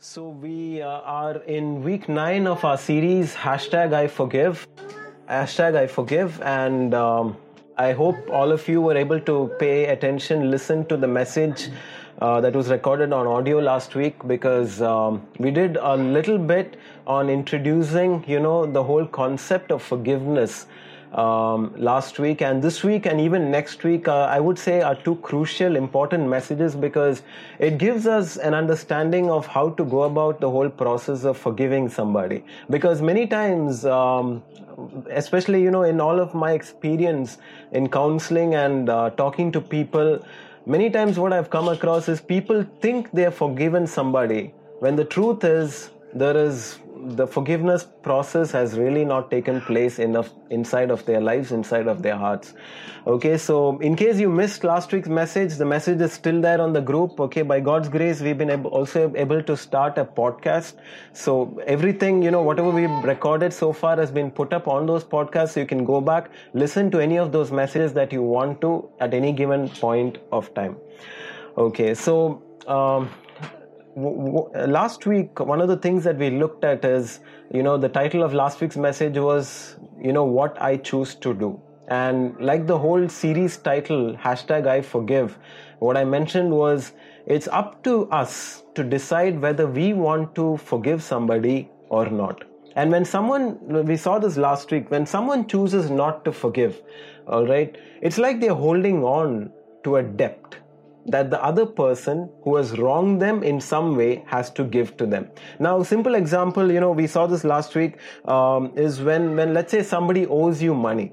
So we uh, are in week nine of our series hashtag I forgive, hashtag I forgive, and um, I hope all of you were able to pay attention, listen to the message uh, that was recorded on audio last week because um, we did a little bit on introducing, you know, the whole concept of forgiveness um, last week and this week and even next week, uh, I would say are two crucial, important messages because it gives us an understanding of how to go about the whole process of forgiving somebody. Because many times, um, especially, you know, in all of my experience in counseling and uh, talking to people, many times what I've come across is people think they've forgiven somebody when the truth is there is the forgiveness process has really not taken place enough inside of their lives, inside of their hearts. Okay, so in case you missed last week's message, the message is still there on the group. Okay, by God's grace, we've been able, also able to start a podcast. So everything, you know, whatever we've recorded so far has been put up on those podcasts. So you can go back, listen to any of those messages that you want to at any given point of time. Okay, so um, last week one of the things that we looked at is you know the title of last week's message was you know what i choose to do. And like the whole series title hashtag i forgive what i mentioned was it's up to us to decide whether we want to forgive somebody or not. And when someone we saw this last week when someone chooses not to forgive all right it's like they're holding on to a debt that the other person who has wronged them in some way has to give to them. Now simple example you know we saw this last week um, is when when let's say somebody owes you money.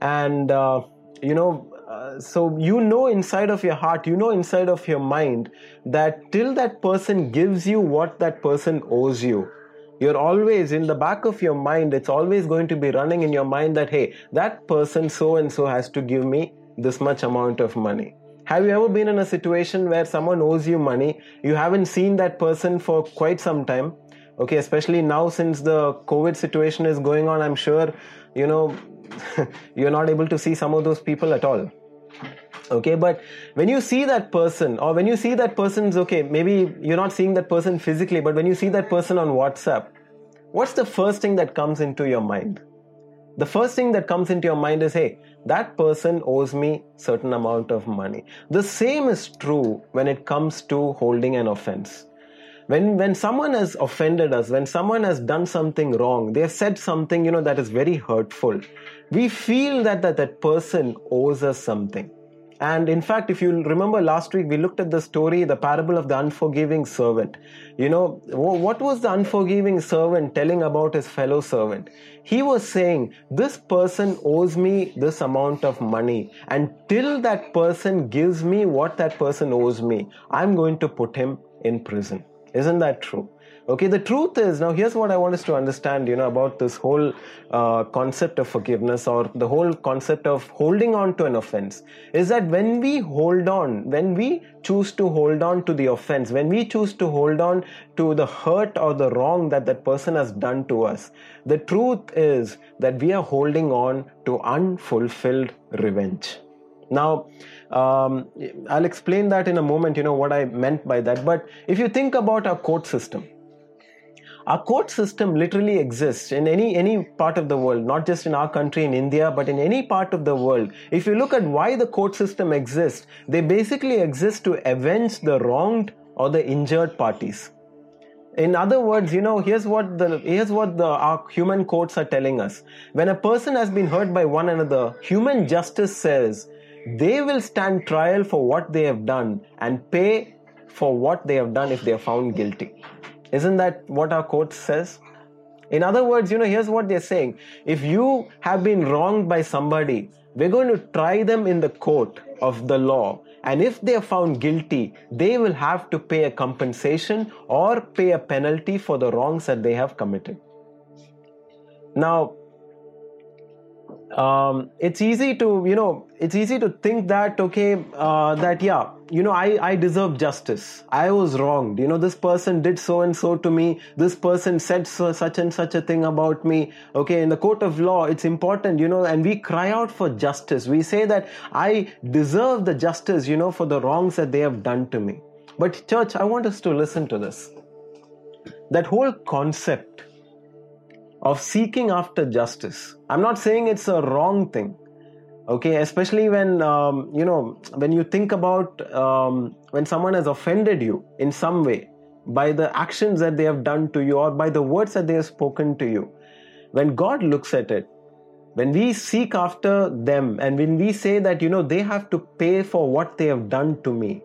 And uh, you know uh, so you know inside of your heart you know inside of your mind that till that person gives you what that person owes you you're always in the back of your mind it's always going to be running in your mind that hey that person so and so has to give me this much amount of money have you ever been in a situation where someone owes you money? You haven't seen that person for quite some time. Okay, especially now since the COVID situation is going on, I'm sure, you know, you're not able to see some of those people at all. Okay, but when you see that person, or when you see that person's okay, maybe you're not seeing that person physically, but when you see that person on WhatsApp, what's the first thing that comes into your mind? The first thing that comes into your mind is, hey, that person owes me certain amount of money. The same is true when it comes to holding an offense. When when someone has offended us when someone has done something wrong they have said something you know that is very hurtful. We feel that that, that person owes us something and in fact, if you remember last week, we looked at the story, the parable of the unforgiving servant. You know, what was the unforgiving servant telling about his fellow servant? He was saying, This person owes me this amount of money, and till that person gives me what that person owes me, I'm going to put him in prison. Isn't that true? Okay, the truth is now here's what I want us to understand, you know, about this whole uh, concept of forgiveness or the whole concept of holding on to an offense is that when we hold on, when we choose to hold on to the offense, when we choose to hold on to the hurt or the wrong that that person has done to us, the truth is that we are holding on to unfulfilled revenge. Now, um, I'll explain that in a moment, you know, what I meant by that. But if you think about our court system, our court system literally exists in any any part of the world not just in our country in india but in any part of the world. If you look at why the court system exists they basically exist to avenge the wronged or the injured parties. In other words you know here's what the here's what the our human courts are telling us. When a person has been hurt by one another human justice says they will stand trial for what they have done and pay for what they have done if they are found guilty isn't that what our court says? In other words, you know, here's what they're saying. If you have been wronged by somebody, we're going to try them in the court of the law. And if they are found guilty, they will have to pay a compensation or pay a penalty for the wrongs that they have committed. Now, um, it's easy to you know it's easy to think that okay uh, that yeah you know I, I deserve justice. I was wronged. You know this person did so and so to me. This person said so, such and such a thing about me. Okay in the court of law it's important you know and we cry out for justice. We say that i deserve the justice you know for the wrongs that they have done to me. But, church, I want us to listen to this. That whole concept of seeking after justice, I'm not saying it's a wrong thing okay? Especially when um, you know when you think about um, when someone has offended you in some way by the actions that they have done to you or by the words that they have spoken to you. When god looks at it when we seek after them and when we say that you know they have to pay for what they have done to me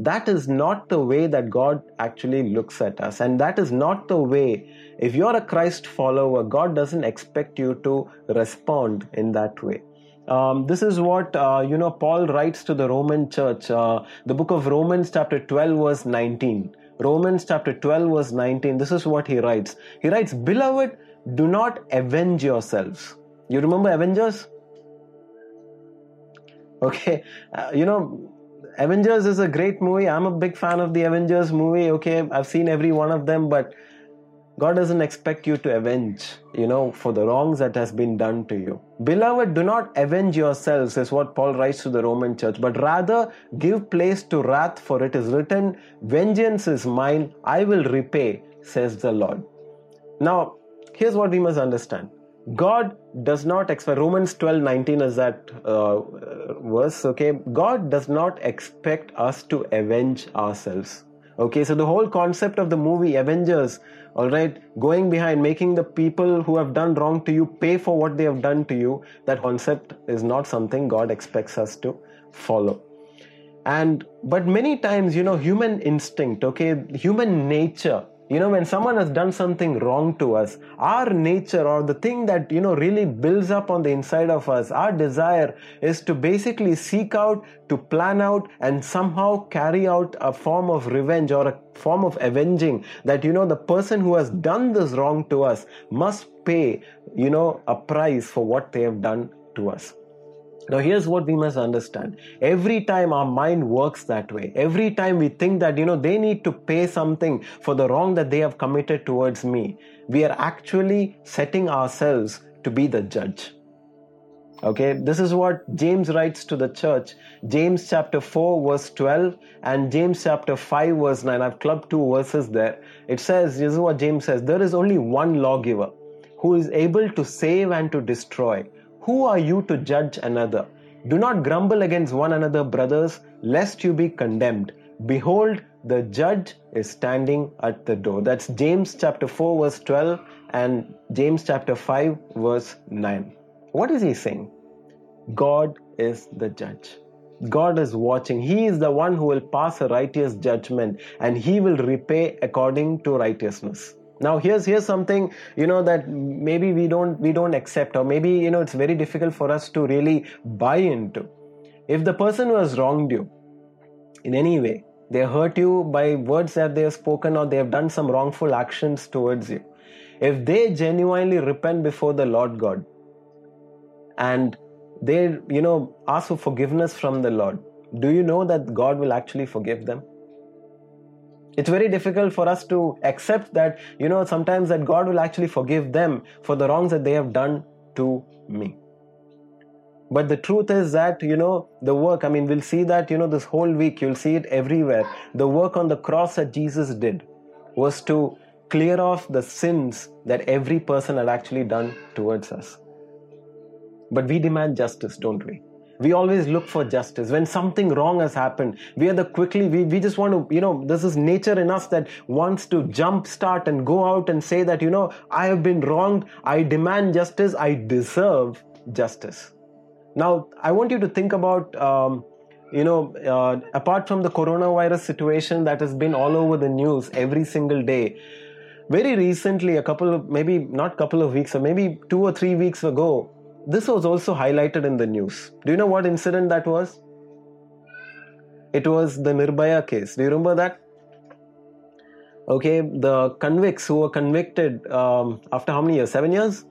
that is not the way that god actually looks at us. And that is not the way if you're a christ follower god doesn't expect you to respond in that way um, this is what uh, you know Paul writes to the Roman church. Uh, the book of Romans, chapter 12, verse 19. Romans chapter 12, verse 19. This is what he writes. He writes, Beloved, do not avenge yourselves. You remember Avengers? Okay, uh, you know, Avengers is a great movie. I'm a big fan of the Avengers movie. Okay, I've seen every one of them, but God doesn't expect you to avenge, you know, for the wrongs that has been done to you. Beloved, do not avenge yourselves, is what Paul writes to the Roman church, but rather give place to wrath, for it is written, Vengeance is mine, I will repay, says the Lord. Now, here's what we must understand. God does not expect, Romans 12 19 is that uh, verse, okay? God does not expect us to avenge ourselves. Okay, so the whole concept of the movie Avengers all right? Going behind making the people who have done wrong to you pay for what they have done to you. That concept is not something god expects us to follow. And but many times you know human instinct okay human nature you know when someone has done something wrong to us our nature or the thing that you know really builds up on the inside of us our desire is to basically seek out to plan out and somehow carry out a form of revenge or a form of avenging that you know the person who has done this wrong to us must pay you know a price for what they have done to us now, here's what we must understand. Every time our mind works that way, every time we think that, you know, they need to pay something for the wrong that they have committed towards me, we are actually setting ourselves to be the judge. Okay, this is what James writes to the church. James chapter 4, verse 12, and James chapter 5, verse 9. I've clubbed two verses there. It says, This is what James says there is only one lawgiver who is able to save and to destroy. Who are you to judge another? Do not grumble against one another, brothers, lest you be condemned. Behold, the judge is standing at the door. That's James chapter 4, verse 12, and James chapter 5, verse 9. What is he saying? God is the judge. God is watching. He is the one who will pass a righteous judgment and he will repay according to righteousness now here's here's something you know that maybe we don't we don't accept or maybe you know it's very difficult for us to really buy into. If the person who has wronged you in any way they hurt you by words that they have spoken or they have done some wrongful actions towards you if they genuinely repent before the lord god and they you know ask for forgiveness from the lord do you know that god will actually forgive them it's very difficult for us to accept that you know sometimes that god will actually forgive them for the wrongs that they have done to me. But the truth is that you know the work i mean we'll see that you know this whole week you'll see it everywhere. The work on the cross that jesus did was to clear off the sins that every person had actually done towards us. But we demand justice don't we we always look for justice. When something wrong has happened we are the quickly we, we just want to you know this is nature in us that wants to jump start and go out and say that you know i have been wronged. I demand justice. I deserve justice. Now i want you to think about um, you know uh, apart from the coronavirus situation that has been all over the news every single day very recently a couple of maybe not couple of weeks or maybe two or three weeks ago this was also highlighted in the news. Do you know what incident that was? It was the Nirbhaya case. Do you remember that? Okay, the convicts who were convicted um, after how many years? Seven years?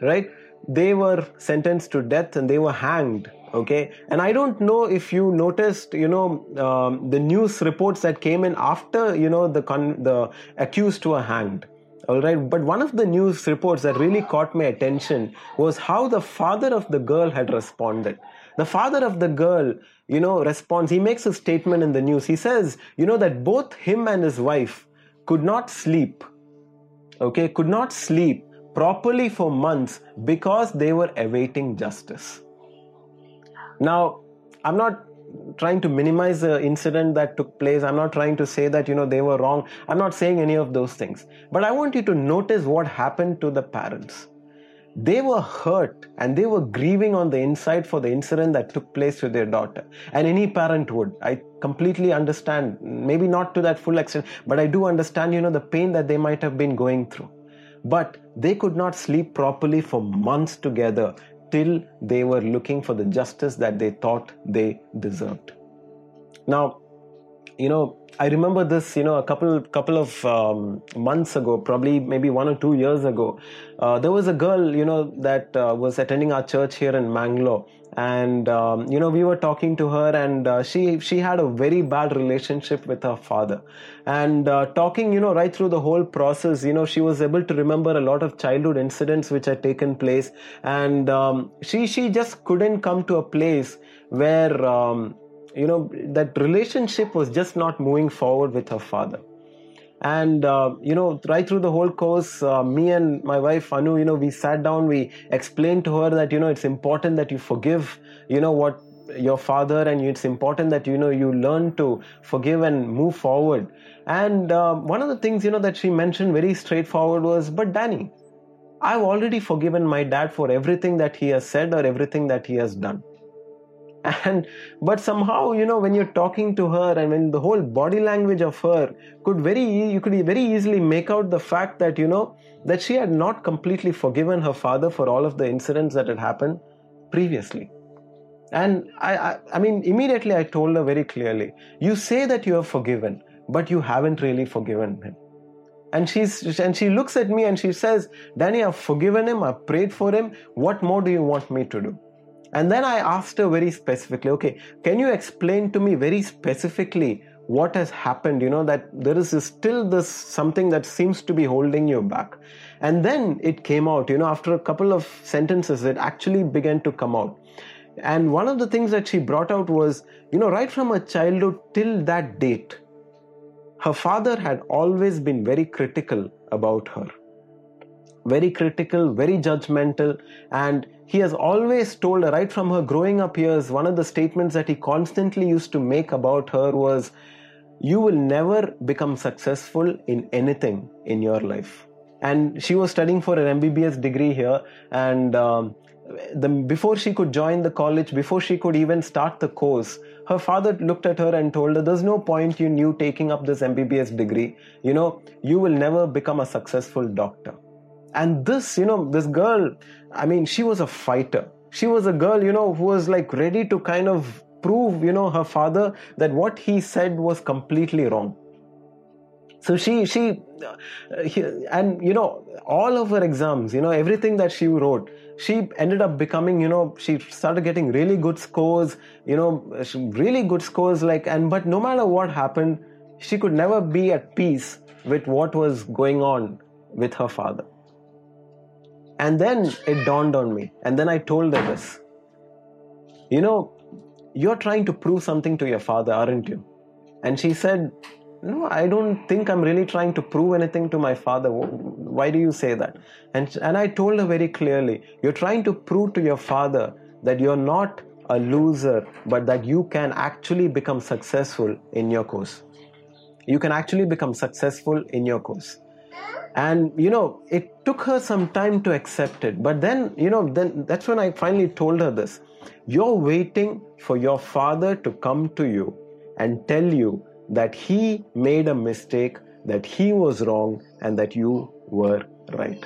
Right? They were sentenced to death and they were hanged. Okay, and I don't know if you noticed, you know, um, the news reports that came in after, you know, the con- the accused were hanged all right but one of the news reports that really caught my attention was how the father of the girl had responded The father of the girl, you know, responds. He makes a statement in the news. He says, you know, that both him and his wife could not sleep, okay, could not sleep properly for months because they were awaiting justice. Now, I'm not trying to minimize the incident that took place. I'm not trying to say that, you know, they were wrong. I'm not saying any of those things. But I want you to notice what happened to the parents. They were hurt and they were grieving on the inside for the incident that took place with their daughter. And any parent would. I completely understand, maybe not to that full extent, but I do understand, you know, the pain that they might have been going through. But they could not sleep properly for months together till they were looking for the justice that they thought they deserved. Now, you know, I remember this, you know, a couple couple of um, months ago, probably maybe one or two years ago. Uh, there was a girl, you know, that uh, was attending our church here in Mangalore, and um, you know, we were talking to her, and uh, she she had a very bad relationship with her father, and uh, talking, you know, right through the whole process, you know, she was able to remember a lot of childhood incidents which had taken place, and um, she she just couldn't come to a place where um, you know that relationship was just not moving forward with her father and uh, you know right through the whole course uh, me and my wife anu you know we sat down we explained to her that you know it's important that you forgive you know what your father and it's important that you know you learn to forgive and move forward. And uh, one of the things you know that she mentioned very straightforward was but danny i've already forgiven my dad for everything that he has said or everything that he has done and but somehow you know when you're talking to her and when the whole body language of her could very you could very easily make out the fact that you know that she had not completely forgiven her father for all of the incidents that had happened previously. And I, I, I mean immediately i told her very clearly you say that you have forgiven but you haven't really forgiven him. And she's and she looks at me and she says danny i've forgiven him i've prayed for him. What more do you want me to do and then I asked her very specifically, okay, can you explain to me very specifically what has happened? You know, that there is still this something that seems to be holding you back. And then it came out, you know, after a couple of sentences, it actually began to come out. And one of the things that she brought out was, you know, right from her childhood till that date, her father had always been very critical about her. Very critical, very judgmental, and he has always told her, right from her growing up years, one of the statements that he constantly used to make about her was, You will never become successful in anything in your life. And she was studying for an MBBS degree here, and um, the, before she could join the college, before she could even start the course, her father looked at her and told her, There's no point in you taking up this MBBS degree. You know, you will never become a successful doctor. And this, you know, this girl, I mean, she was a fighter. She was a girl, you know, who was like ready to kind of prove, you know, her father that what he said was completely wrong. So she, she, uh, and you know, all of her exams, you know, everything that she wrote, she ended up becoming, you know, she started getting really good scores, you know, really good scores. Like, and but no matter what happened, she could never be at peace with what was going on with her father. And then it dawned on me. And then I told her this. You know, you're trying to prove something to your father, aren't you? And she said, No, I don't think I'm really trying to prove anything to my father. Why do you say that? And, and I told her very clearly, You're trying to prove to your father that you're not a loser, but that you can actually become successful in your course. You can actually become successful in your course and you know it took her some time to accept it. But then you know then that's when i finally told her this. You're waiting for your father to come to you and tell you that he made a mistake that he was wrong and that you were right.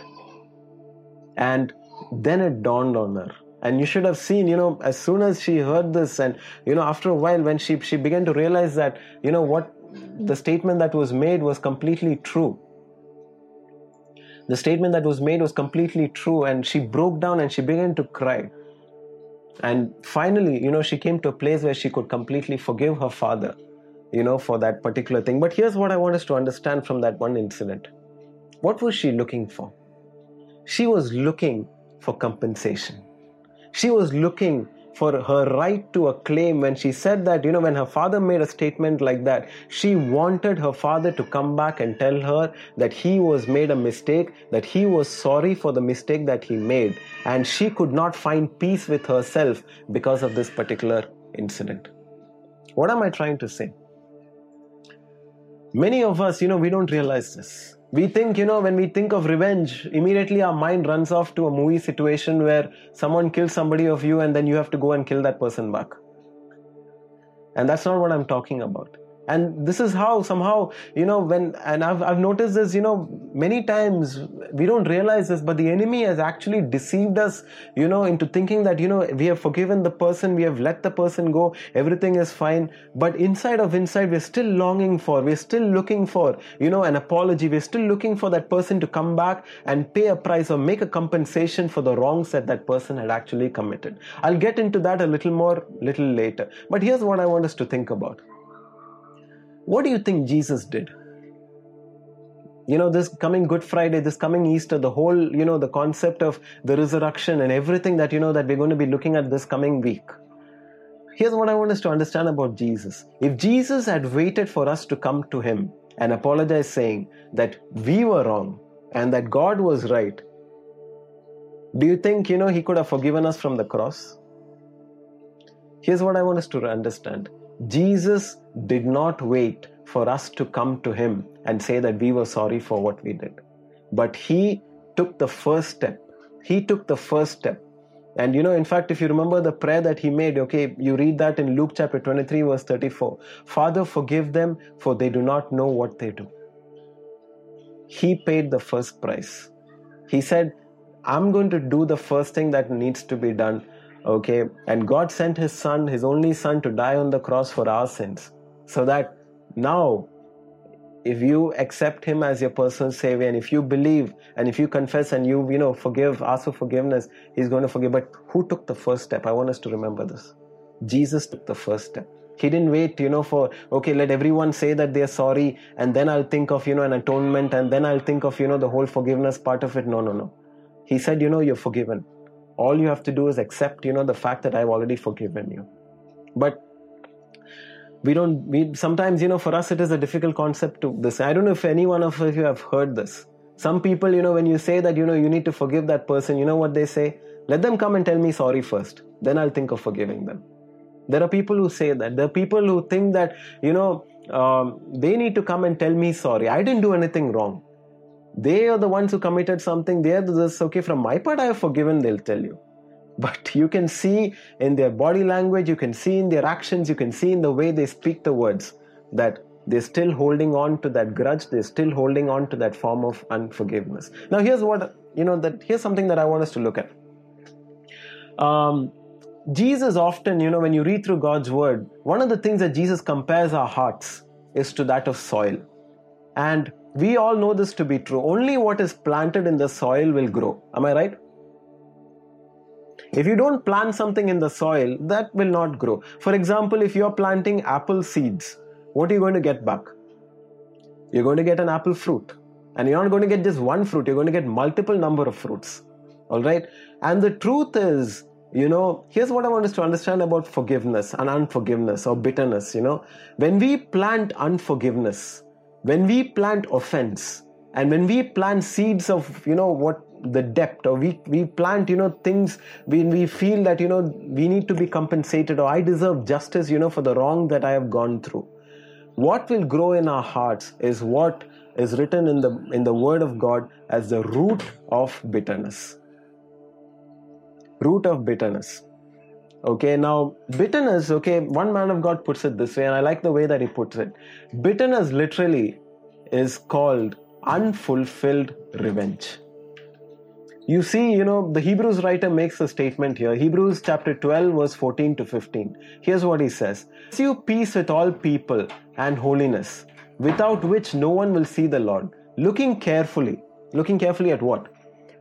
And then it dawned on her. And you should have seen you know as soon as she heard this and you know after a while when she she began to realize that you know what the statement that was made was completely true the statement that was made was completely true and she broke down and she began to cry. And finally you know she came to a place where she could completely forgive her father you know for that particular thing. But here's what i want us to understand from that one incident. What was she looking for? She was looking for compensation. She was looking for her right to a claim when she said that, you know, when her father made a statement like that, she wanted her father to come back and tell her that he was made a mistake, that he was sorry for the mistake that he made. And she could not find peace with herself because of this particular incident. What am I trying to say? Many of us, you know, we don't realize this we think, you know, when we think of revenge, immediately our mind runs off to a movie situation where someone kills somebody of you and then you have to go and kill that person back. And that's not what I'm talking about and this is how somehow you know when and I've, I've noticed this you know many times we don't realize this but the enemy has actually deceived us you know into thinking that you know we have forgiven the person we have let the person go everything is fine. But inside of inside we're still longing for we're still looking for you know an apology. We're still looking for that person to come back and pay a price or make a compensation for the wrongs that that person had actually committed. I'll get into that a little more little later. But here's what i want us to think about what do you think Jesus did? You know, this coming Good Friday, this coming Easter, the whole, you know, the concept of the resurrection and everything that, you know, that we're going to be looking at this coming week. Here's what I want us to understand about Jesus. If Jesus had waited for us to come to him and apologize, saying that we were wrong and that God was right, do you think, you know, he could have forgiven us from the cross? Here's what I want us to understand Jesus did not wait for us to come to Him and say that we were sorry for what we did. But He took the first step. He took the first step. And you know, in fact, if you remember the prayer that He made, okay, you read that in Luke chapter 23, verse 34 Father, forgive them, for they do not know what they do. He paid the first price. He said, I'm going to do the first thing that needs to be done Okay, and God sent His Son, His only Son, to die on the cross for our sins. So that now, if you accept Him as your personal Savior, and if you believe, and if you confess, and you, you know, forgive, ask for forgiveness, He's going to forgive. But who took the first step? I want us to remember this. Jesus took the first step. He didn't wait, you know, for, okay, let everyone say that they're sorry, and then I'll think of, you know, an atonement, and then I'll think of, you know, the whole forgiveness part of it. No, no, no. He said, you know, you're forgiven all you have to do is accept you know the fact that i've already forgiven you. But we don't we sometimes you know for us it is a difficult concept to this i don't know if any one of you have heard this. Some people you know when you say that you know you need to forgive that person you know what they say? Let them come and tell me sorry first then i'll think of forgiving them. There are people who say that. There are people who think that you know um, they need to come and tell me sorry. I didn't do anything wrong they are the ones who committed something. They are this, okay, from my part, I have forgiven, they'll tell you. But you can see in their body language, you can see in their actions, you can see in the way they speak the words that they're still holding on to that grudge, they're still holding on to that form of unforgiveness. Now, here's what, you know, that here's something that I want us to look at. Um, Jesus often, you know, when you read through God's word, one of the things that Jesus compares our hearts is to that of soil. And we all know this to be true. Only what is planted in the soil will grow. Am I right? If you don't plant something in the soil, that will not grow. For example, if you're planting apple seeds, what are you going to get back? You're going to get an apple fruit. And you're not going to get just one fruit, you're going to get multiple number of fruits. All right? And the truth is, you know, here's what I want us to understand about forgiveness and unforgiveness or bitterness. You know, when we plant unforgiveness, when we plant offense and when we plant seeds of you know what the depth or we we plant you know things when we feel that you know we need to be compensated or i deserve justice you know for the wrong that i have gone through. What will grow in our hearts is what is written in the in the word of god as the root of bitterness. Root of bitterness Okay, now bitterness, okay, one man of God puts it this way, and I like the way that he puts it. Bitterness literally is called unfulfilled revenge. You see, you know, the Hebrews writer makes a statement here. Hebrews chapter 12, verse 14 to 15. Here's what he says Pursue peace with all people and holiness, without which no one will see the Lord. Looking carefully, looking carefully at what?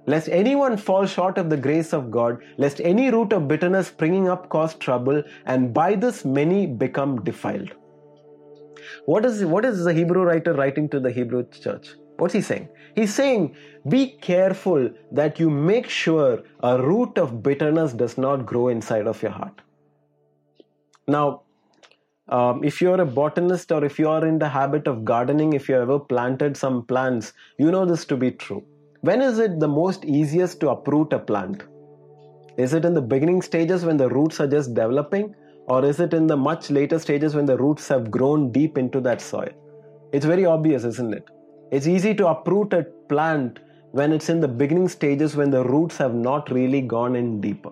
Lest anyone fall short of the grace of God, lest any root of bitterness springing up cause trouble, and by this many become defiled. What is, what is the Hebrew writer writing to the Hebrew church? What's he saying? He's saying, be careful that you make sure a root of bitterness does not grow inside of your heart. Now, um, if you're a botanist or if you are in the habit of gardening, if you ever planted some plants, you know this to be true. When is it the most easiest to uproot a plant? Is it in the beginning stages when the roots are just developing? Or is it in the much later stages when the roots have grown deep into that soil? It's very obvious, isn't it? It's easy to uproot a plant when it's in the beginning stages when the roots have not really gone in deeper.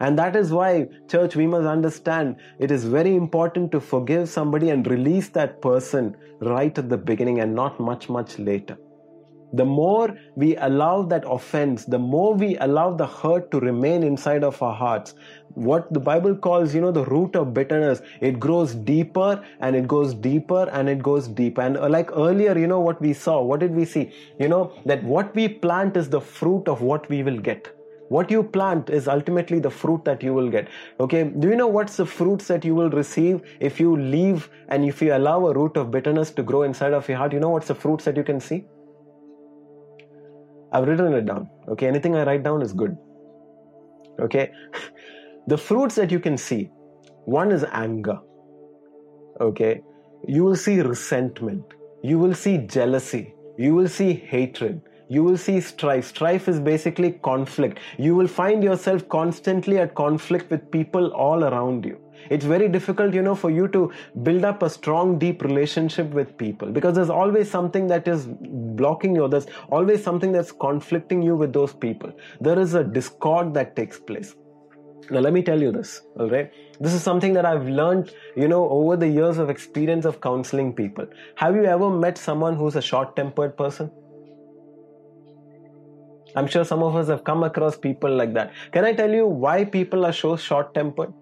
And that is why, church, we must understand it is very important to forgive somebody and release that person right at the beginning and not much, much later. The more we allow that offense, the more we allow the hurt to remain inside of our hearts. What the Bible calls, you know, the root of bitterness, it grows deeper and it goes deeper and it goes deeper. And uh, like earlier, you know, what we saw, what did we see? You know, that what we plant is the fruit of what we will get what you plant is ultimately the fruit that you will get okay do you know what's the fruits that you will receive if you leave and if you allow a root of bitterness to grow inside of your heart you know what's the fruits that you can see i've written it down okay anything i write down is good okay the fruits that you can see one is anger okay you will see resentment you will see jealousy you will see hatred you will see strife. Strife is basically conflict. You will find yourself constantly at conflict with people all around you. It's very difficult, you know, for you to build up a strong, deep relationship with people because there's always something that is blocking you. There's always something that's conflicting you with those people. There is a discord that takes place. Now, let me tell you this, all right? This is something that I've learned, you know, over the years of experience of counseling people. Have you ever met someone who's a short tempered person? I'm sure some of us have come across people like that. Can I tell you why people are so short tempered?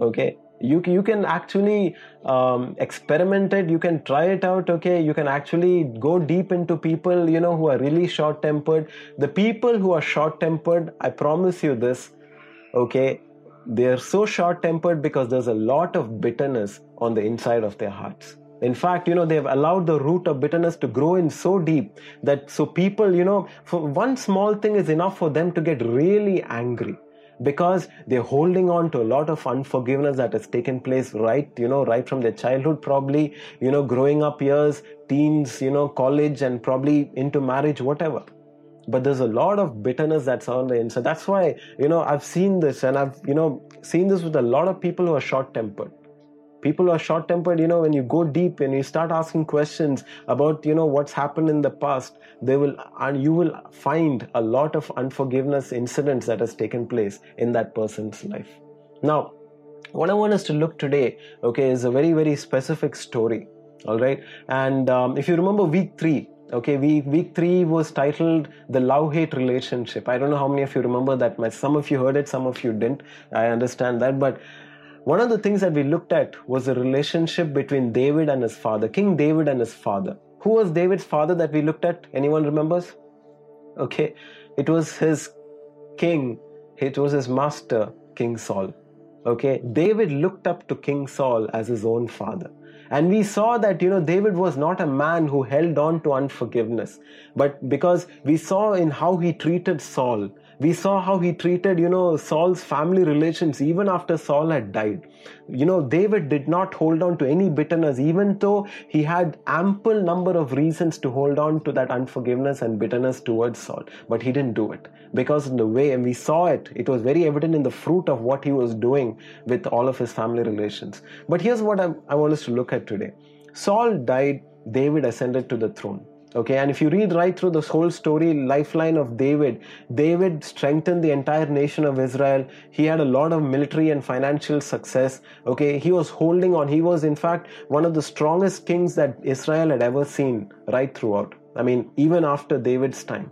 Okay, you, you can actually um, experiment it, you can try it out. Okay, you can actually go deep into people, you know, who are really short tempered. The people who are short tempered, I promise you this, okay, they're so short tempered because there's a lot of bitterness on the inside of their hearts. In fact you know they've allowed the root of bitterness to grow in so deep that so people you know for one small thing is enough for them to get really angry because they're holding on to a lot of unforgiveness that has taken place right you know right from their childhood probably you know growing up years teens you know college and probably into marriage whatever. But there's a lot of bitterness that's on the inside. That's why you know i've seen this and i've you know seen this with a lot of people who are short tempered people are short tempered you know when you go deep and you start asking questions about you know what's happened in the past they will and you will find a lot of unforgiveness incidents that has taken place in that person's life. Now what i want us to look today okay is a very very specific story all right? And um, if you remember week three okay week week three was titled the love hate relationship. I don't know how many of you remember that some of you heard it some of you didn't. I understand that but one of the things that we looked at was the relationship between David and his father, King David and his father. Who was David's father that we looked at? Anyone remembers? Okay, it was his king, it was his master, King Saul. Okay, David looked up to King Saul as his own father. And we saw that, you know, David was not a man who held on to unforgiveness, but because we saw in how he treated Saul, we saw how he treated, you know, Saul's family relations even after Saul had died. You know, David did not hold on to any bitterness, even though he had ample number of reasons to hold on to that unforgiveness and bitterness towards Saul. But he didn't do it because in the way, and we saw it, it was very evident in the fruit of what he was doing with all of his family relations. But here's what I, I want us to look at today. Saul died, David ascended to the throne. Okay, and if you read right through this whole story, lifeline of David, David strengthened the entire nation of Israel. He had a lot of military and financial success. Okay, he was holding on. He was, in fact, one of the strongest kings that Israel had ever seen right throughout. I mean, even after David's time.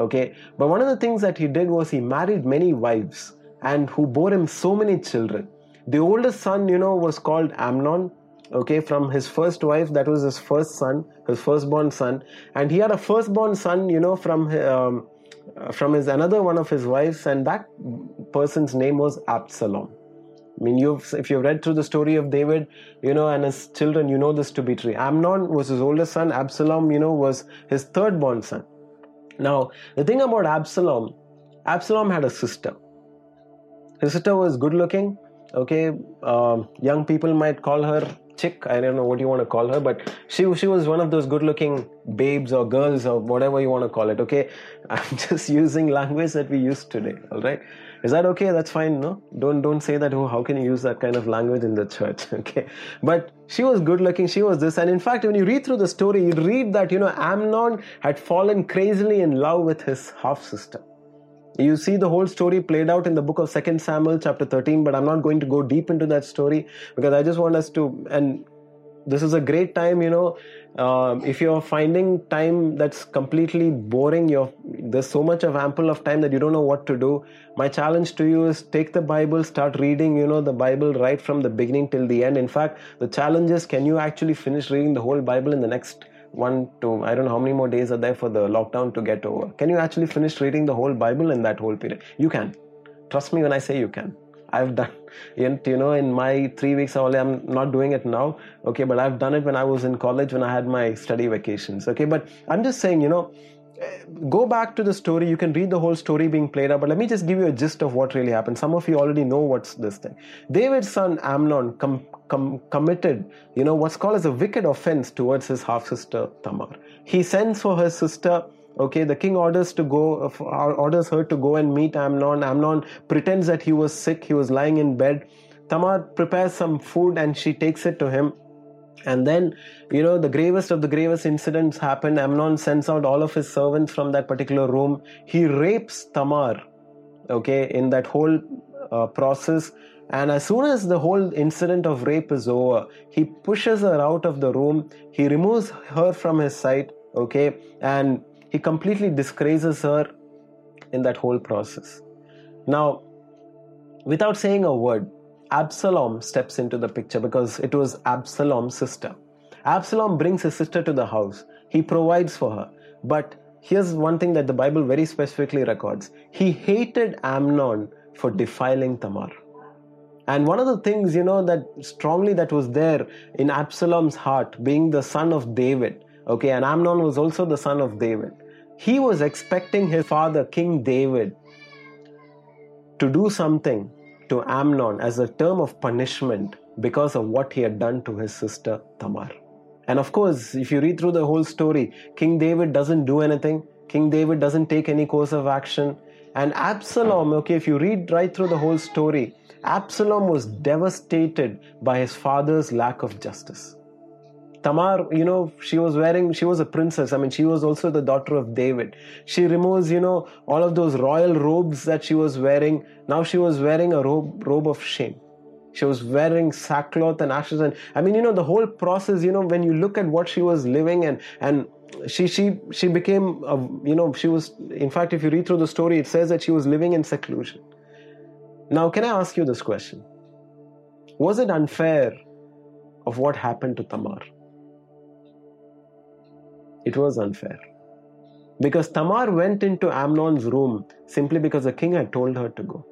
Okay, but one of the things that he did was he married many wives and who bore him so many children. The oldest son, you know, was called Amnon okay from his first wife that was his first son his firstborn son and he had a firstborn son you know from um, from his another one of his wives and that person's name was absalom I mean, you've if you've read through the story of David, you know, and his children, you know this to be true. Amnon was his oldest son. Absalom, you know, was his third born son. Now, the thing about Absalom, Absalom had a sister. his sister was good looking. Okay, um, young people might call her chick. I don't know what you want to call her, but she she was one of those good-looking babes or girls or whatever you want to call it. Okay, I'm just using language that we use today. All right, is that okay? That's fine. No, don't don't say that. Oh, how can you use that kind of language in the church? Okay, but she was good-looking. She was this, and in fact, when you read through the story, you read that you know Amnon had fallen crazily in love with his half sister you see the whole story played out in the book of second samuel chapter 13 but i'm not going to go deep into that story because i just want us to and this is a great time you know uh, if you're finding time that's completely boring you're there's so much of ample of time that you don't know what to do. My challenge to you is take the bible start reading you know the bible right from the beginning till the end. In fact the challenge is can you actually finish reading the whole bible in the next one to I don't know how many more days are there for the lockdown to get over. Can you actually finish reading the whole Bible in that whole period? You can. Trust me when I say you can. I've done you know in my three weeks only I'm not doing it now. Okay, but I've done it when I was in college when I had my study vacations. Okay, but I'm just saying, you know, eh, go back to the story. You can read the whole story being played out, but let me just give you a gist of what really happened. Some of you already know what's this thing. David's son Amnon com- com- committed, you know, what's called as a wicked offense towards his half sister Tamar. He sends for her sister. Okay, the king orders to go, orders her to go and meet Amnon. Amnon pretends that he was sick. He was lying in bed. Tamar prepares some food and she takes it to him and then, you know, the gravest of the gravest incidents happen. Amnon sends out all of his servants from that particular room. He rapes Tamar, okay, in that whole uh, process. And as soon as the whole incident of rape is over, he pushes her out of the room. He removes her from his sight, okay, and he completely disgraces her in that whole process. Now, without saying a word, Absalom steps into the picture because it was Absalom's sister. Absalom brings his sister to the house. He provides for her. But here's one thing that the Bible very specifically records he hated Amnon for defiling Tamar. And one of the things, you know, that strongly that was there in Absalom's heart, being the son of David, okay, and Amnon was also the son of David, he was expecting his father, King David, to do something to Amnon as a term of punishment because of what he had done to his sister Tamar. And of course, if you read through the whole story, King David doesn't do anything. King David doesn't take any course of action. And Absalom, okay, if you read right through the whole story, Absalom was devastated by his father's lack of justice. Tamar, you know, she was wearing, she was a princess. I mean, she was also the daughter of David. She removes, you know, all of those royal robes that she was wearing. Now she was wearing a robe, robe of shame. She was wearing sackcloth and ashes. And I mean, you know, the whole process, you know, when you look at what she was living and, and she, she, she became, a, you know, she was, in fact, if you read through the story, it says that she was living in seclusion. Now, can I ask you this question? Was it unfair of what happened to Tamar? It was unfair. Because Tamar went into Amnon's room simply because the king had told her to go.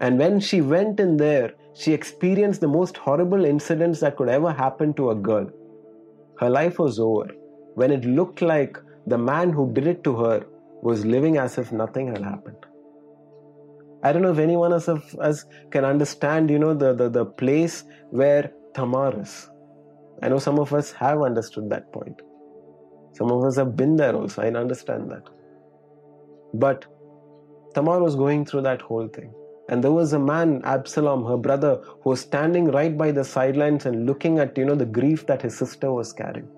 And when she went in there, she experienced the most horrible incidents that could ever happen to a girl. Her life was over when it looked like the man who did it to her was living as if nothing had happened. I don't know if anyone of us can understand, you know, the, the, the place where Tamar is. I know some of us have understood that point. Some of us have been there also, I understand that. But Tamar was going through that whole thing. And there was a man, Absalom, her brother, who was standing right by the sidelines and looking at, you know, the grief that his sister was carrying.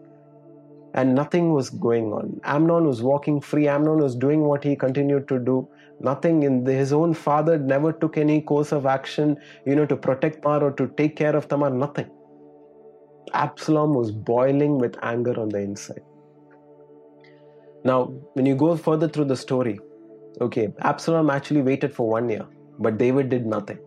And nothing was going on. Amnon was walking free. Amnon was doing what he continued to do. Nothing in the, his own father never took any course of action, you know, to protect Tamar or to take care of Tamar. Nothing. Absalom was boiling with anger on the inside. Now, when you go further through the story, okay, Absalom actually waited for one year, but David did nothing.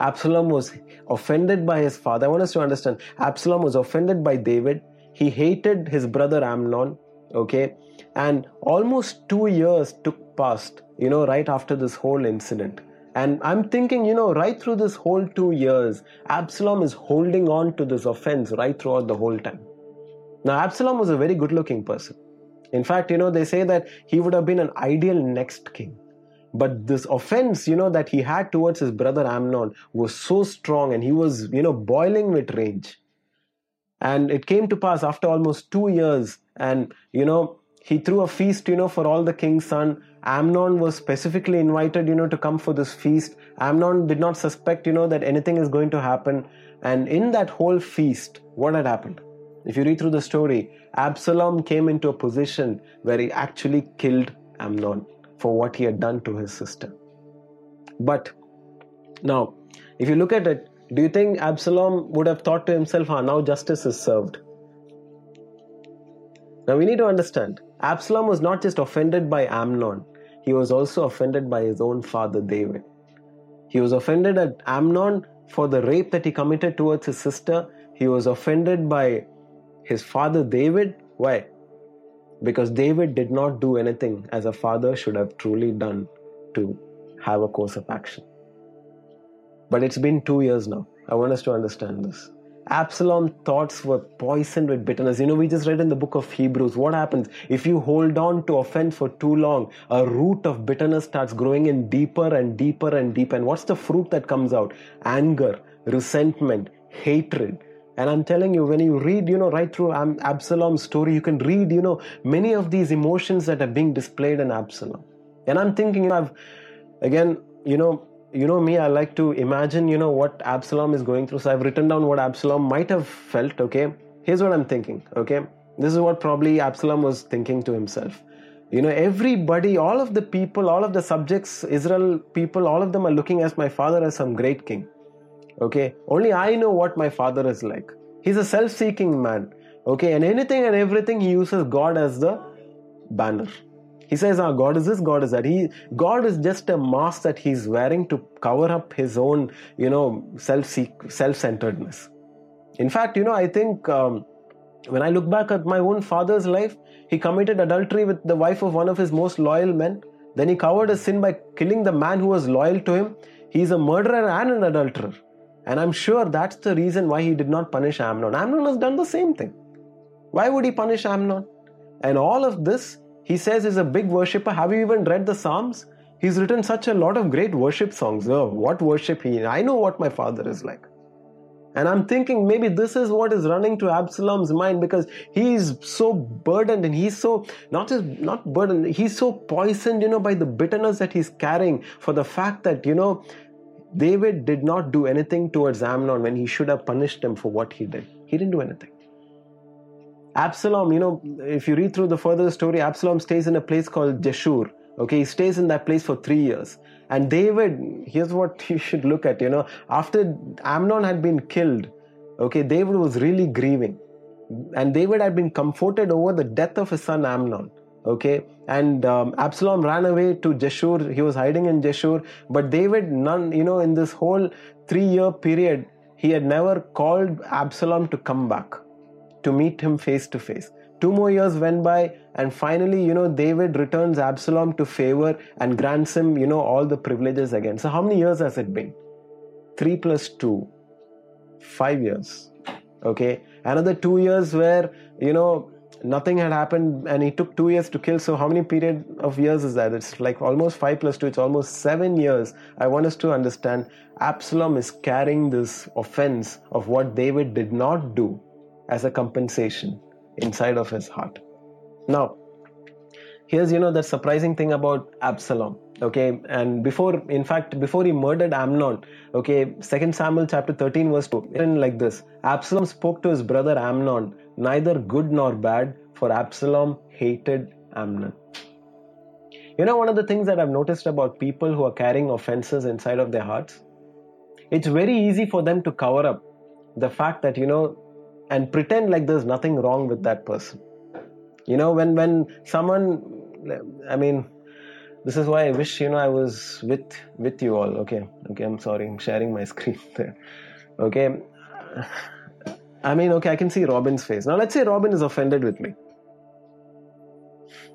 Absalom was offended by his father. I want us to understand Absalom was offended by David. He hated his brother Amnon, okay, and almost two years took past, you know, right after this whole incident. And I'm thinking, you know, right through this whole two years, Absalom is holding on to this offense right throughout the whole time. Now, Absalom was a very good looking person. In fact, you know, they say that he would have been an ideal next king. but this offense you know that he had towards his brother amnon was so strong and he was you know boiling with rage and it came to pass after almost 2 years. And you know he threw a feast you know for all the king's son. Amnon was specifically invited you know to come for this feast. Amnon did not suspect you know that anything is going to happen. And in that whole feast what had happened? If you read through the story absalom came into a position where he actually killed amnon for what he had done to his sister. But now, if you look at it, do you think Absalom would have thought to himself, ah, now justice is served? Now we need to understand, Absalom was not just offended by Amnon, he was also offended by his own father David. He was offended at Amnon for the rape that he committed towards his sister. He was offended by his father David. Why? because David did not do anything as a father should have truly done to have a course of action. But it's been two years now. I want us to understand this. Absalom's thoughts were poisoned with bitterness. You know, we just read in the book of Hebrews what happens if you hold on to offense for too long, a root of bitterness starts growing in deeper and deeper and deeper. And what's the fruit that comes out? Anger, resentment, hatred, and I'm telling you, when you read, you know, right through Absalom's story, you can read, you know, many of these emotions that are being displayed in Absalom. And I'm thinking, you know, I've, again, you know, you know me, I like to imagine, you know, what Absalom is going through. So I've written down what Absalom might have felt, okay? Here's what I'm thinking, okay? This is what probably Absalom was thinking to himself. You know, everybody, all of the people, all of the subjects, Israel people, all of them are looking at my father as some great king. Okay, only I know what my father is like. He's a self seeking man. Okay, and anything and everything he uses God as the banner. He says, "Ah, God is this, God is that." He, God is just a mask that he's wearing to cover up his own, you know, self self centeredness. In fact, you know, I think um, when I look back at my own father's life, he committed adultery with the wife of one of his most loyal men. Then he covered his sin by killing the man who was loyal to him. He's a murderer and an adulterer. And I'm sure that's the reason why he did not punish Amnon. Amnon has done the same thing. Why would he punish Amnon? And all of this, he says, is a big worshipper. Have you even read the Psalms? He's written such a lot of great worship songs. Oh, what worship he? I know what my father is like. And I'm thinking maybe this is what is running to Absalom's mind because he's so burdened and he's so not just not burdened, he's so poisoned, you know, by the bitterness that he's carrying for the fact that, you know, David did not do anything towards Amnon when he should have punished him for what he did. He didn't do anything. Absalom, you know, if you read through the further story, Absalom stays in a place called Geshur. Okay, he stays in that place for three years. And David, here's what you should look at, you know, after Amnon had been killed, okay, David was really grieving. And David had been comforted over the death of his son Amnon okay and um, absalom ran away to geshur he was hiding in geshur but david none you know in this whole 3 year period he had never called absalom to come back to meet him face to face two more years went by and finally you know david returns absalom to favor and grants him you know all the privileges again. So how many years has it been? 3 plus 2 5 years. Okay? Another 2 years where you know nothing had happened and he took two years to kill. So how many period of years is that? It's like almost five plus two. It's almost seven years. I want us to understand absalom is carrying this offense of what david did not do as a compensation inside of his heart. Now here's you know the surprising thing about absalom okay? And before in fact before he murdered amnon okay second samuel chapter 13 verse 2 written like this absalom spoke to his brother amnon neither good nor bad, for Absalom hated Amnon. You know, one of the things that I've noticed about people who are carrying offenses inside of their hearts, it's very easy for them to cover up the fact that, you know, and pretend like there's nothing wrong with that person. You know, when, when someone, I mean, this is why I wish, you know, I was with, with you all. Okay. Okay. I'm sorry. I'm sharing my screen there. Okay I mean, okay, I can see Robin's face. Now, let's say Robin is offended with me.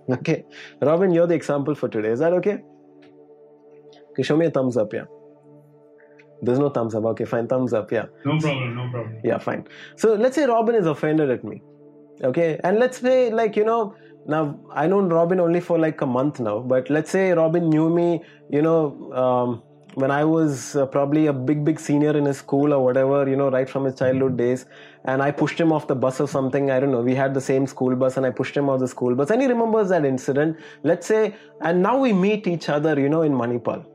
Okay, Robin, you're the example for today. Is that okay? Okay, show me a thumbs up, yeah. There's no thumbs up. Okay, fine, thumbs up, yeah. No problem, no problem. Yeah, fine. So let's say Robin is offended at me. Okay, and let's say, like, you know, now I know Robin only for like a month now, but let's say Robin knew me, you know, um, when I was uh, probably a big, big senior in his school or whatever, you know, right from his childhood days, and I pushed him off the bus or something. I don't know. We had the same school bus, and I pushed him off the school bus, and he remembers that incident. Let's say, and now we meet each other, you know, in Manipal.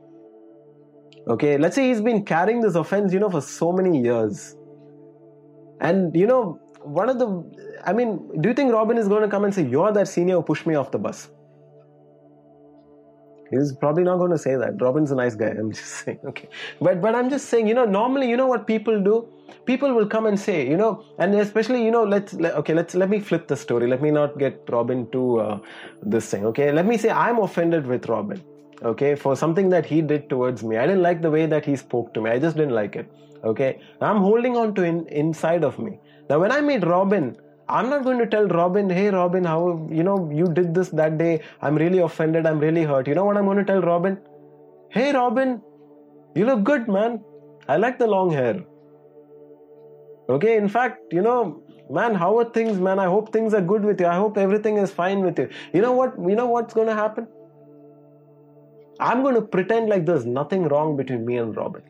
Okay, let's say he's been carrying this offense, you know, for so many years, and you know, one of the, I mean, do you think Robin is going to come and say, "You're that senior who pushed me off the bus"? He's probably not going to say that. Robin's a nice guy. I'm just saying. Okay, but but I'm just saying. You know, normally, you know what people do? People will come and say, you know, and especially, you know, let's let, okay, let's let me flip the story. Let me not get Robin to uh, this thing. Okay, let me say I'm offended with Robin. Okay, for something that he did towards me. I didn't like the way that he spoke to me. I just didn't like it. Okay, I'm holding on to in, inside of me. Now, when I meet Robin, I'm not going to tell Robin, hey, Robin, how, you know, you did this that day. I'm really offended. I'm really hurt. You know what I'm going to tell Robin? Hey, Robin, you look good, man. I like the long hair. Okay, in fact, you know, man, how are things, man? I hope things are good with you. I hope everything is fine with you. You know what? You know what's going to happen? I'm going to pretend like there's nothing wrong between me and Robin.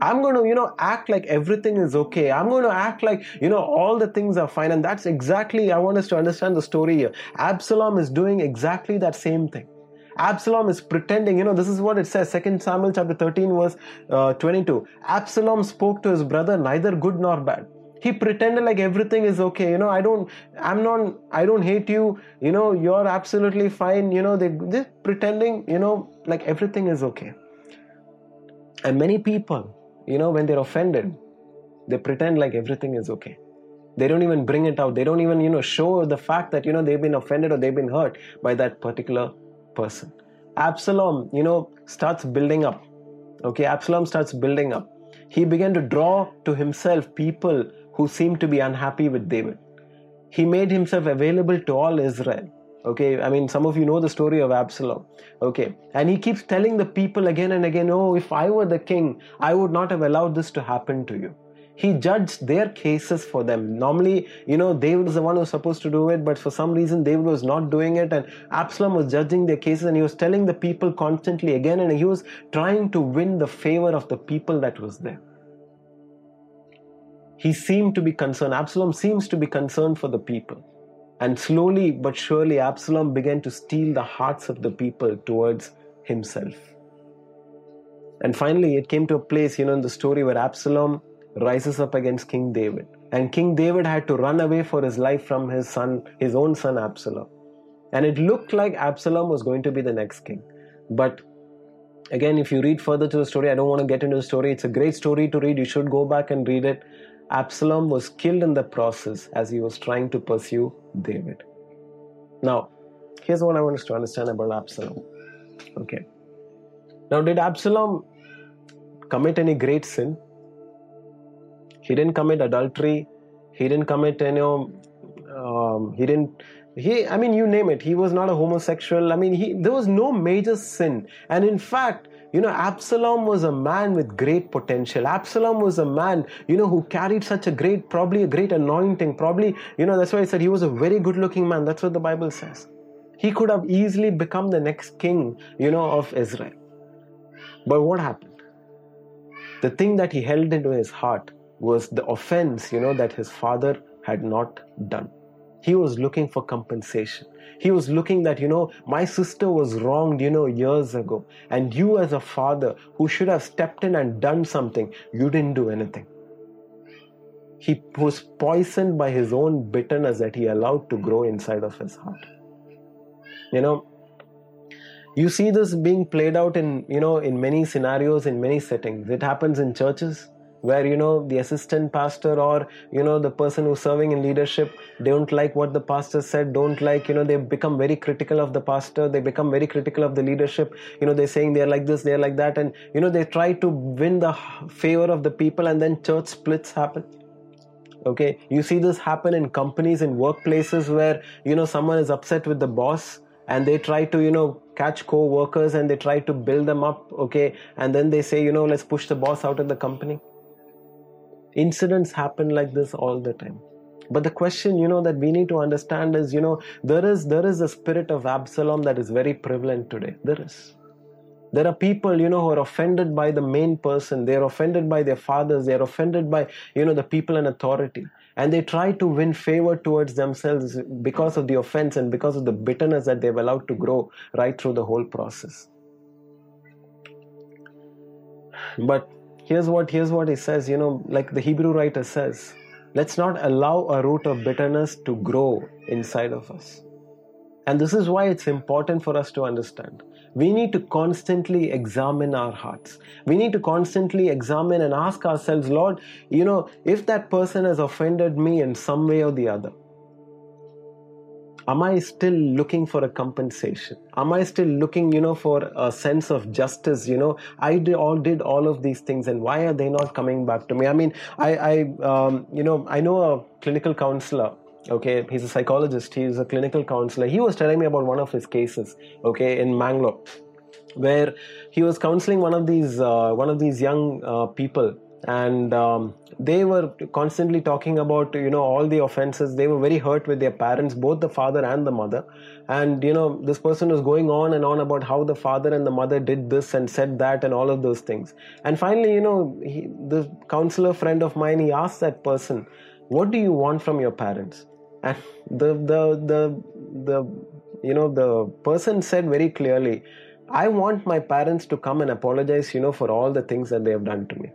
I'm going to, you know, act like everything is okay. I'm going to act like, you know, all the things are fine. And that's exactly, I want us to understand the story here. Absalom is doing exactly that same thing. Absalom is pretending, you know, this is what it says, 2 Samuel chapter 13, verse uh, 22. Absalom spoke to his brother neither good nor bad. He pretended like everything is okay, you know, I don't, I'm not, I don't hate you, you know, you're absolutely fine, you know, they, they're pretending, you know, like everything is okay. And many people, you know, when they're offended, they pretend like everything is okay. They don't even bring it out. They don't even, you know, show the fact that, you know, they've been offended or they've been hurt by that particular person. Absalom, you know, starts building up. Okay, Absalom starts building up. He began to draw to himself people who seemed to be unhappy with David. He made himself available to all Israel. Okay i mean some of you know the story of absalom. Okay and he keeps telling the people again and again oh if i were the king i would not have allowed this to happen to you. He judged their cases for them. Normally you know david was the one who was supposed to do it but for some reason david was not doing it and absalom was judging their cases and he was telling the people constantly again and he was trying to win the favor of the people that was there he seemed to be concerned absalom seems to be concerned for the people and slowly but surely, Absalom began to steal the hearts of the people towards himself. And finally, it came to a place, you know, in the story where Absalom rises up against King David. And King David had to run away for his life from his son, his own son Absalom. And it looked like Absalom was going to be the next king. But again, if you read further to the story, I don't want to get into the story. It's a great story to read. You should go back and read it. Absalom was killed in the process as he was trying to pursue David. Now, here's what I want us to understand about Absalom. Okay. Now, did Absalom commit any great sin? He didn't commit adultery. He didn't commit any. Um, he didn't. He, I mean, you name it. He was not a homosexual. I mean, he there was no major sin. And in fact, you know, Absalom was a man with great potential. Absalom was a man, you know, who carried such a great, probably a great anointing. Probably, you know, that's why I said he was a very good looking man. That's what the Bible says. He could have easily become the next king, you know, of Israel. But what happened? The thing that he held into his heart was the offense, you know, that his father had not done. He was looking for compensation. He was looking that, you know, my sister was wronged, you know, years ago. And you, as a father who should have stepped in and done something, you didn't do anything. He was poisoned by his own bitterness that he allowed to grow inside of his heart. You know, you see this being played out in, you know, in many scenarios, in many settings. It happens in churches where you know the assistant pastor or you know the person who's serving in leadership don't like what the pastor said don't like you know they become very critical of the pastor they become very critical of the leadership. You know they're saying they're like this they're like that and you know they try to win the favor of the people and then church splits happen. Okay? You see this happen in companies in workplaces where you know someone is upset with the boss and they try to you know catch co-workers and they try to build them up okay? And then they say you know let's push the boss out of the company Incidents happen like this all the time. but the question you know that we need to understand is you know there is there is a spirit of absalom that is very prevalent today. There is. There are people you know who are offended by the main person. They're offended by their fathers. They're offended by you know the people in authority. And they try to win favor towards themselves because of the offense and because of the bitterness that they've allowed to grow right through the whole process. But here's what here's what he says you know like the hebrew writer says let's not allow a root of bitterness to grow inside of us. And this is why it's important for us to understand. We need to constantly examine our hearts. We need to constantly examine and ask ourselves lord you know if that person has offended me in some way or the other am i still looking for a compensation? Am i still looking you know for a sense of justice? You know i did all did all of these things and why are they not coming back to me? I mean i i um, you know i know a clinical counselor okay? He's a psychologist. He's a clinical counselor. He was telling me about one of his cases okay in mangalore where he was counseling one of these uh, one of these young uh, people and um, they were constantly talking about you know all the offenses. They were very hurt with their parents both the father and the mother. And you know this person was going on and on about how the father and the mother did this and said that and all of those things. And finally you know he, the counselor friend of mine he asked that person what do you want from your parents? And the the the the you know the person said very clearly i want my parents to come and apologize you know for all the things that they have done to me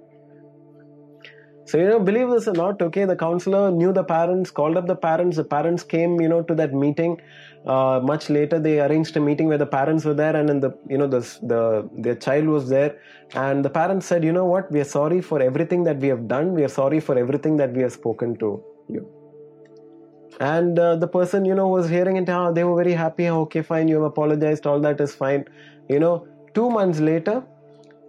so you know believe this or not okay the counselor knew the parents called up the parents. The parents came you know to that meeting. Uh, much later they arranged a meeting where the parents were there and then the you know the the their child was there. And the parents said you know what? We are sorry for everything that we have done. We are sorry for everything that we have spoken to you. And uh, the person you know was hearing it oh, they were very happy. Okay fine. You have apologized. All that is fine. You know two months later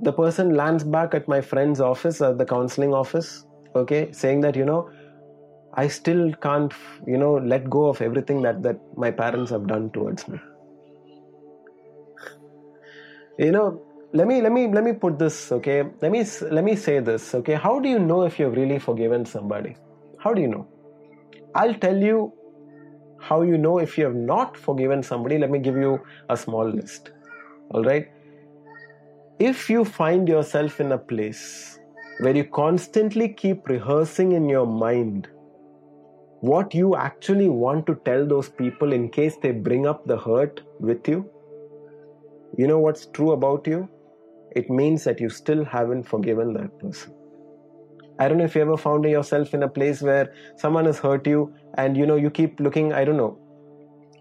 the person lands back at my friend's office at the counseling office okay saying that you know i still can't you know let go of everything that that my parents have done towards me you know let me let me let me put this okay let me let me say this okay how do you know if you've really forgiven somebody how do you know I'll tell you how you know if you have not forgiven somebody. Let me give you a small list. All right. If you find yourself in a place where you constantly keep rehearsing in your mind what you actually want to tell those people in case they bring up the hurt with you, you know what's true about you? It means that you still haven't forgiven that person. I don't know if you ever found yourself in a place where someone has hurt you and you know you keep looking, I don't know,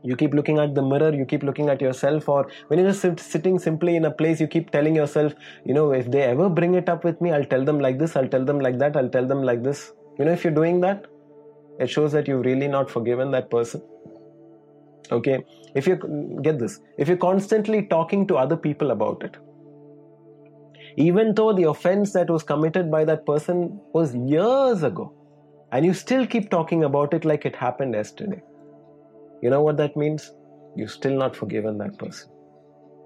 you keep looking at the mirror, you keep looking at yourself, or when you're just sitting simply in a place, you keep telling yourself, you know, if they ever bring it up with me, I'll tell them like this, I'll tell them like that, I'll tell them like this. You know, if you're doing that, it shows that you've really not forgiven that person. Okay, if you get this, if you're constantly talking to other people about it, even though the offense that was committed by that person was years ago, and you still keep talking about it like it happened yesterday. You know what that means? You've still not forgiven that person.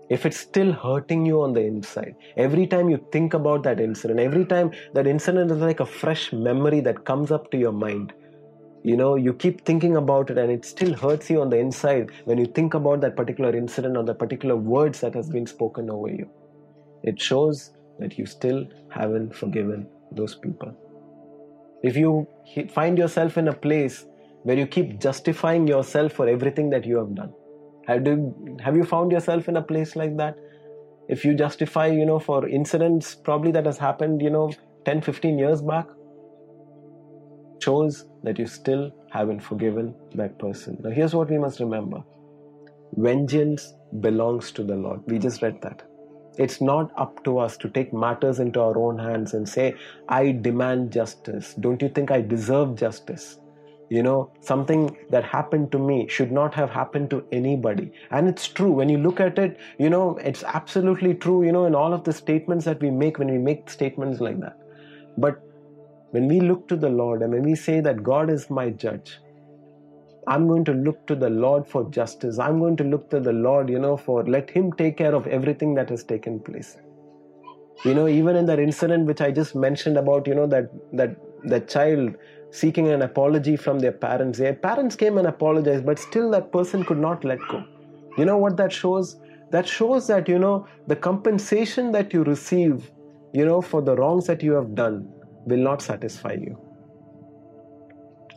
If it's still hurting you on the inside, every time you think about that incident, every time that incident is like a fresh memory that comes up to your mind, you know, you keep thinking about it and it still hurts you on the inside when you think about that particular incident or the particular words that has been spoken over you. It shows that you still haven't forgiven those people. If you find yourself in a place where you keep justifying yourself for everything that you have done, have you, have you found yourself in a place like that? If you justify, you know, for incidents probably that has happened, you know, 10, 15 years back, shows that you still haven't forgiven that person. Now, here's what we must remember vengeance belongs to the Lord. We just read that. It's not up to us to take matters into our own hands and say, I demand justice. Don't you think I deserve justice? You know, something that happened to me should not have happened to anybody. And it's true. When you look at it, you know, it's absolutely true, you know, in all of the statements that we make when we make statements like that. But when we look to the Lord and when we say that God is my judge, I'm going to look to the Lord for justice. I'm going to look to the Lord, you know, for let Him take care of everything that has taken place. You know, even in that incident which I just mentioned about, you know, that that that child seeking an apology from their parents. Their parents came and apologized, but still that person could not let go. You know what that shows? That shows that, you know, the compensation that you receive, you know, for the wrongs that you have done will not satisfy you.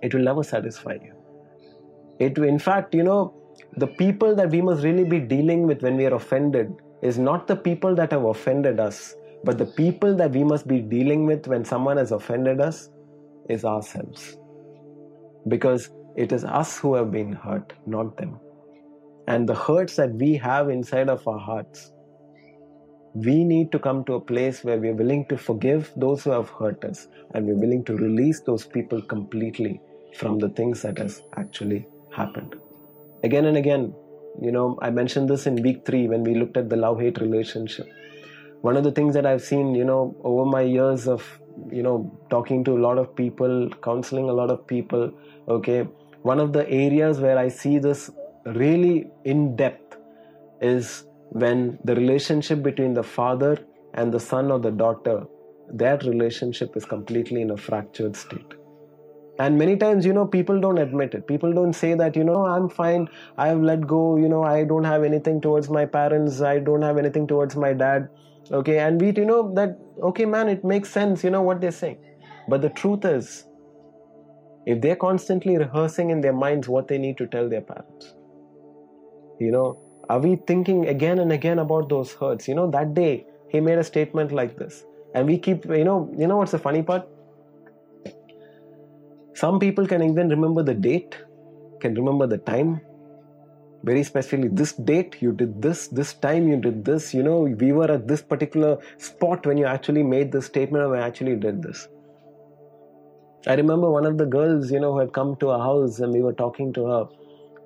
It will never satisfy you. It, in fact, you know, the people that we must really be dealing with when we are offended is not the people that have offended us, but the people that we must be dealing with when someone has offended us is ourselves. Because it is us who have been hurt, not them. And the hurts that we have inside of our hearts, we need to come to a place where we're willing to forgive those who have hurt us and we're willing to release those people completely from the things that has actually happened. Again and again, you know, I mentioned this in week three when we looked at the love hate relationship. One of the things that I've seen, you know, over my years of you know talking to a lot of people counseling a lot of people okay? One of the areas where i see this really in depth is when the relationship between the father and the son or the daughter that relationship is completely in a fractured state. And many times you know people don't admit it. People don't say that you know i'm fine. I've let go. You know i don't have anything towards my parents. I don't have anything towards my dad okay and we you know that okay man it makes sense you know what they're saying. But the truth is if they're constantly rehearsing in their minds what they need to tell their parents you know are we thinking again and again about those hurts? You know that day he made a statement like this. And we keep you know you know what's the funny part? Some people can even remember the date can remember the time very specifically this date you did this this time you did this you know we were at this particular spot when you actually made this statement and I actually did this. I remember one of the girls you know who had come to our house and we were talking to her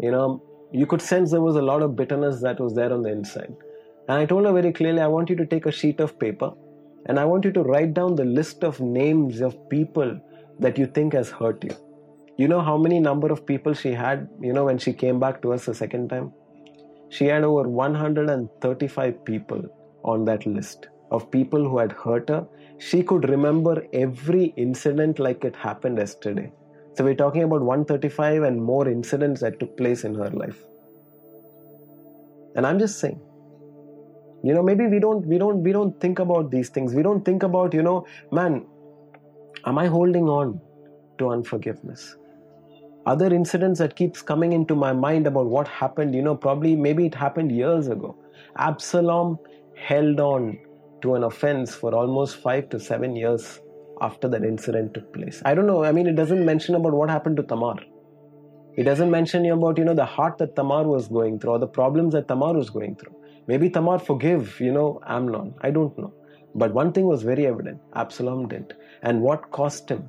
you know you could sense there was a lot of bitterness that was there on the inside. And I told her very clearly I want you to take a sheet of paper and I want you to write down the list of names of people that you think has hurt you you know how many number of people she had you know when she came back to us the second time? She had over 135 people on that list of people who had hurt her. She could remember every incident like it happened yesterday. So we're talking about 135 and more incidents that took place in her life. And i'm just saying you know maybe we don't we don't we don't think about these things. We don't think about you know man am i holding on to unforgiveness other incidents that keeps coming into my mind about what happened you know probably maybe it happened years ago. Absalom held on to an offense for almost 5 to 7 years after that incident took place. I don't know i mean it doesn't mention about what happened to tamar. It doesn't mention about you know the heart that tamar was going through or the problems that tamar was going through. Maybe tamar forgive you know amnon. I don't know. But one thing was very evident absalom didn't. And what cost him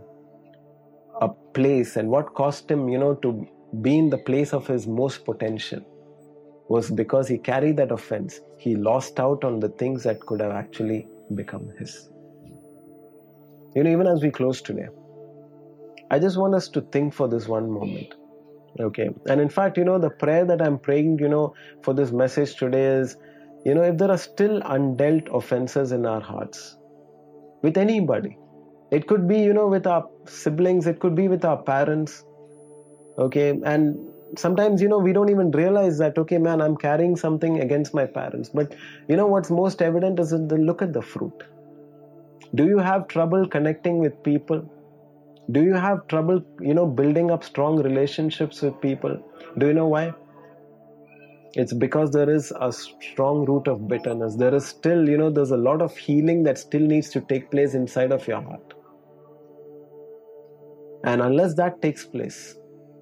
a place and what cost him, you know, to be in the place of his most potential was because he carried that offense. He lost out on the things that could have actually become his. You know, even as we close today, I just want us to think for this one moment. Okay. And in fact, you know, the prayer that I'm praying, you know, for this message today is, you know, if there are still undealt offenses in our hearts with anybody, it could be you know with our siblings it could be with our parents okay? And sometimes you know we don't even realize that okay man i'm carrying something against my parents. But you know what's most evident is the look at the fruit. Do you have trouble connecting with people? Do you have trouble you know building up strong relationships with people? Do you know why? It's because there is a strong root of bitterness. There is still you know there's a lot of healing that still needs to take place inside of your heart and unless that takes place,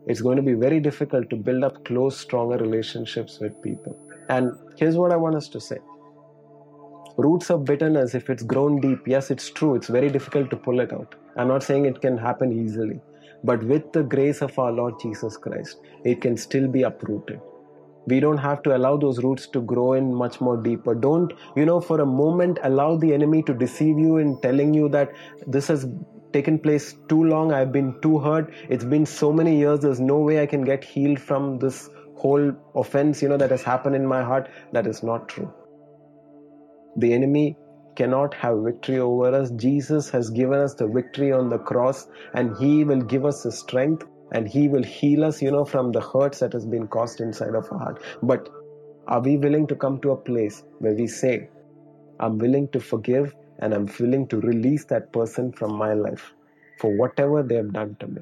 it's going to be very difficult to build up close, stronger relationships with people. And here's what I want us to say roots of bitterness, if it's grown deep, yes, it's true, it's very difficult to pull it out. I'm not saying it can happen easily, but with the grace of our Lord Jesus Christ, it can still be uprooted. We don't have to allow those roots to grow in much more deeper. Don't, you know, for a moment allow the enemy to deceive you in telling you that this has taken place too long. I've been too hurt. It's been so many years. There's no way I can get healed from this whole offense, you know, that has happened in my heart. That is not true. The enemy cannot have victory over us. Jesus has given us the victory on the cross, and He will give us the strength and He will heal us, you know, from the hurts that has been caused inside of our heart. But are we willing to come to a place where we say, I'm willing to forgive and I'm willing to release that person from my life for whatever they have done to me?